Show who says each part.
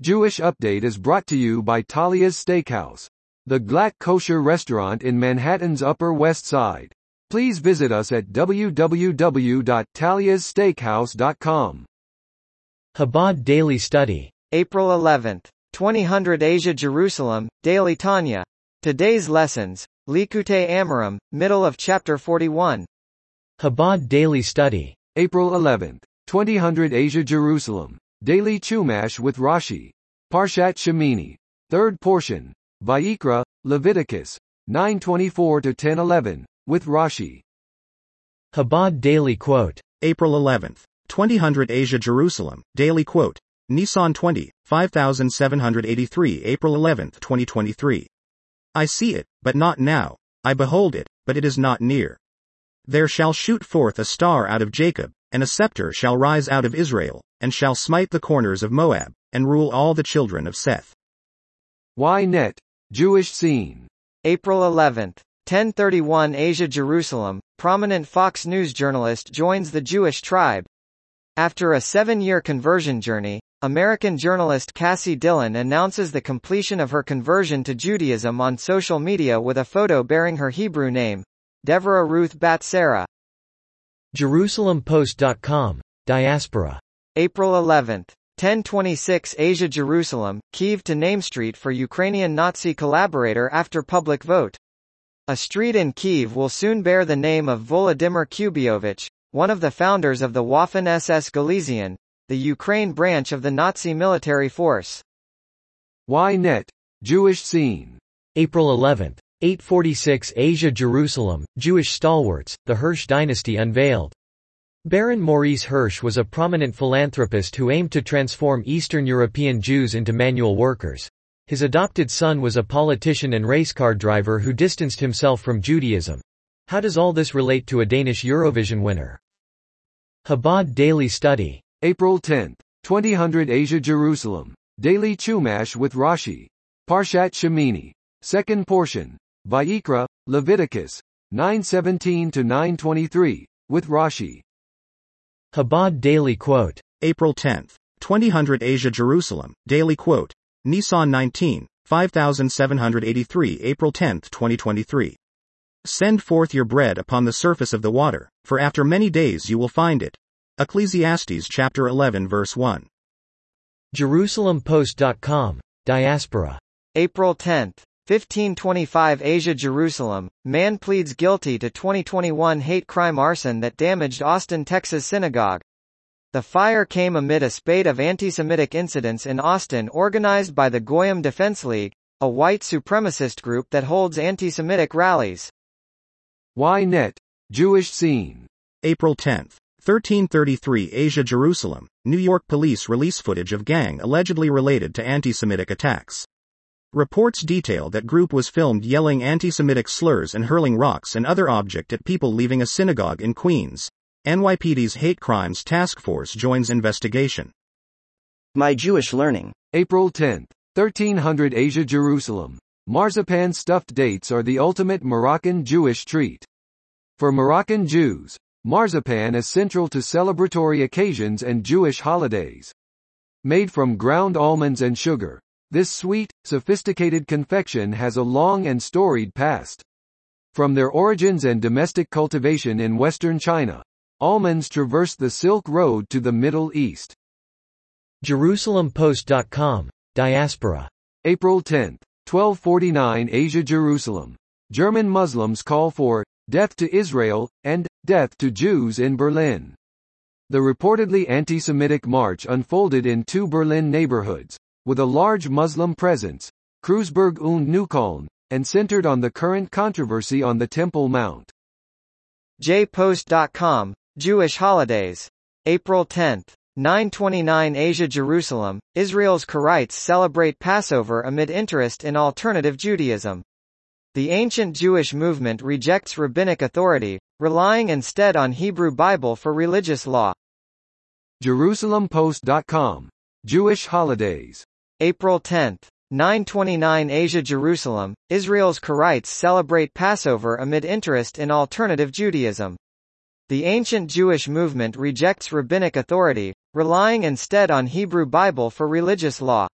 Speaker 1: Jewish Update is brought to you by Talia's Steakhouse, the Glatt kosher restaurant in Manhattan's Upper West Side. Please visit us at www.taliassteakhouse.com.
Speaker 2: Chabad Daily Study.
Speaker 3: April 11th. 2000 Asia Jerusalem, Daily Tanya. Today's lessons, Likutei Amarim, middle of chapter 41.
Speaker 2: Chabad Daily Study.
Speaker 1: April 11th. 2000 Asia Jerusalem, Daily Chumash with Rashi. Parshat Shemini. Third portion. Vayikra, Leviticus. 924 to 1011, with Rashi.
Speaker 2: Chabad Daily Quote.
Speaker 4: April 11th. 2000 Asia Jerusalem, Daily Quote. Nissan 20, 5783 April 11th, 2023. I see it, but not now. I behold it, but it is not near. There shall shoot forth a star out of Jacob, and a scepter shall rise out of Israel, and shall smite the corners of Moab, and rule all the children of Seth.
Speaker 1: Ynet, Jewish Scene.
Speaker 3: April 11th. 1031 Asia Jerusalem, prominent Fox News journalist joins the Jewish tribe. After a seven-year conversion journey, American journalist Cassie Dillon announces the completion of her conversion to Judaism on social media with a photo bearing her Hebrew name, Devorah Ruth Bat Sarah.
Speaker 2: JerusalemPost.com. Diaspora.
Speaker 3: April 11. 1026 Asia Jerusalem, Kiev to name street for Ukrainian Nazi collaborator after public vote. A street in Kiev will soon bear the name of Volodymyr Kubiovich, one of the founders of the Waffen SS Galizien, the Ukraine branch of the Nazi military force.
Speaker 1: Ynet, Jewish Scene.
Speaker 2: April 11th. 846 Asia Jerusalem, Jewish stalwarts, the Hirsch dynasty unveiled. Baron Maurice Hirsch was a prominent philanthropist who aimed to transform Eastern European Jews into manual workers. His adopted son was a politician and racecar driver who distanced himself from Judaism. How does all this relate to a Danish Eurovision winner? Chabad Daily Study.
Speaker 1: April 10, 2000 Asia Jerusalem. Daily Chumash with Rashi. Parshat Shemini. Second portion. Vayikra, Leviticus. 917 to 923, with Rashi.
Speaker 2: Chabad Daily Quote.
Speaker 4: April 10, 2000 Asia Jerusalem, Daily Quote. Nissan 19, 5783 April 10, 2023. Send forth your bread upon the surface of the water, for after many days you will find it. Ecclesiastes chapter 11 verse 1.
Speaker 2: JerusalemPost.com. Diaspora.
Speaker 3: April 10th. 1525 Asia Jerusalem, man pleads guilty to 2021 hate crime arson that damaged Austin, Texas synagogue. The fire came amid a spate of anti-Semitic incidents in Austin organized by the Goyim Defense League, a white supremacist group that holds anti-Semitic rallies.
Speaker 1: Ynet, Jewish Scene.
Speaker 4: April 10th. 1333 Asia Jerusalem, New York police release footage of gang allegedly related to anti-Semitic attacks. Reports detail that group was filmed yelling anti-Semitic slurs and hurling rocks and other object at people leaving a synagogue in Queens. NYPD's Hate Crimes Task Force joins investigation.
Speaker 5: My Jewish Learning.
Speaker 1: April 10, 1300 Asia Jerusalem. Marzipan stuffed dates are the ultimate Moroccan Jewish treat. For Moroccan Jews, marzipan is central to celebratory occasions and Jewish holidays. Made from ground almonds and sugar, this sweet, sophisticated confection has a long and storied past. From their origins and domestic cultivation in western China, almonds traversed the Silk Road to the Middle East.
Speaker 2: JerusalemPost.com. Diaspora.
Speaker 1: April 10, 1249 Asia Jerusalem. German Muslims call for death to Israel and death to Jews in Berlin. The reportedly anti-Semitic march unfolded in two Berlin neighborhoods, with a large Muslim presence, Kreuzberg und Neukölln, and centered on the current controversy on the Temple Mount.
Speaker 3: JPost.com, Jewish holidays. April 10th. 929 Asia Jerusalem, Israel's Karaites celebrate Passover amid interest in alternative Judaism. The ancient Jewish movement rejects rabbinic authority, relying instead on Hebrew Bible for religious law.
Speaker 1: JerusalemPost.com. Jewish holidays.
Speaker 3: April 10. 929 Asia Jerusalem, Israel's Karaites celebrate Passover amid interest in alternative Judaism. The ancient Jewish movement rejects rabbinic authority, relying instead on Hebrew Bible for religious law.